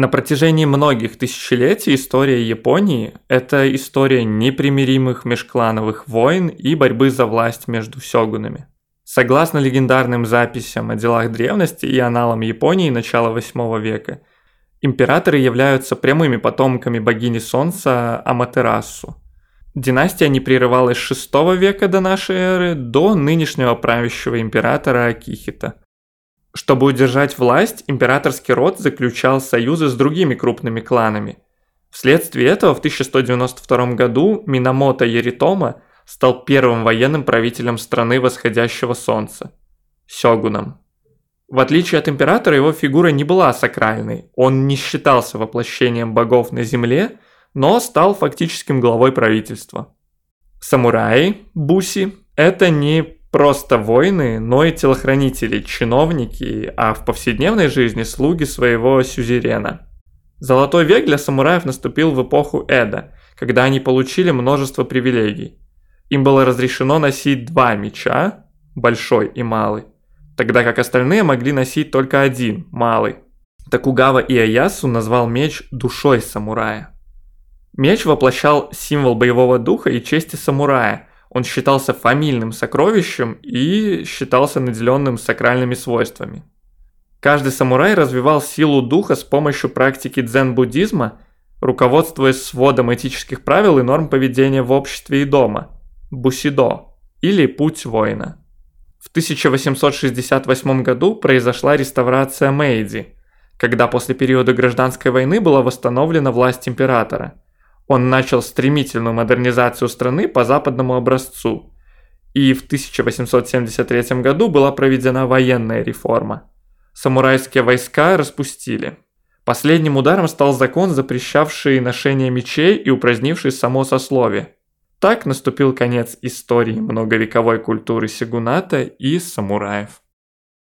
На протяжении многих тысячелетий история Японии – это история непримиримых межклановых войн и борьбы за власть между сёгунами. Согласно легендарным записям о делах древности и аналам Японии начала VIII века, императоры являются прямыми потомками богини солнца Аматерасу. Династия не прерывалась с VI века до нашей эры до нынешнего правящего императора Акихита. Чтобы удержать власть, императорский род заключал союзы с другими крупными кланами. Вследствие этого в 1192 году Минамото Яритома стал первым военным правителем страны восходящего солнца – сёгуном. В отличие от императора, его фигура не была сакральной, он не считался воплощением богов на земле, но стал фактическим главой правительства. Самураи, буси – это не просто воины, но и телохранители, чиновники, а в повседневной жизни слуги своего сюзерена. Золотой век для самураев наступил в эпоху Эда, когда они получили множество привилегий. Им было разрешено носить два меча, большой и малый, тогда как остальные могли носить только один, малый. Такугава Иаясу назвал меч душой самурая. Меч воплощал символ боевого духа и чести самурая – он считался фамильным сокровищем и считался наделенным сакральными свойствами. Каждый самурай развивал силу духа с помощью практики дзен-буддизма, руководствуясь сводом этических правил и норм поведения в обществе и дома – бусидо или путь воина. В 1868 году произошла реставрация Мэйдзи, когда после периода гражданской войны была восстановлена власть императора – он начал стремительную модернизацию страны по западному образцу, и в 1873 году была проведена военная реформа. Самурайские войска распустили. Последним ударом стал закон, запрещавший ношение мечей и упразднивший само сословие. Так наступил конец истории многовековой культуры сигуната и самураев.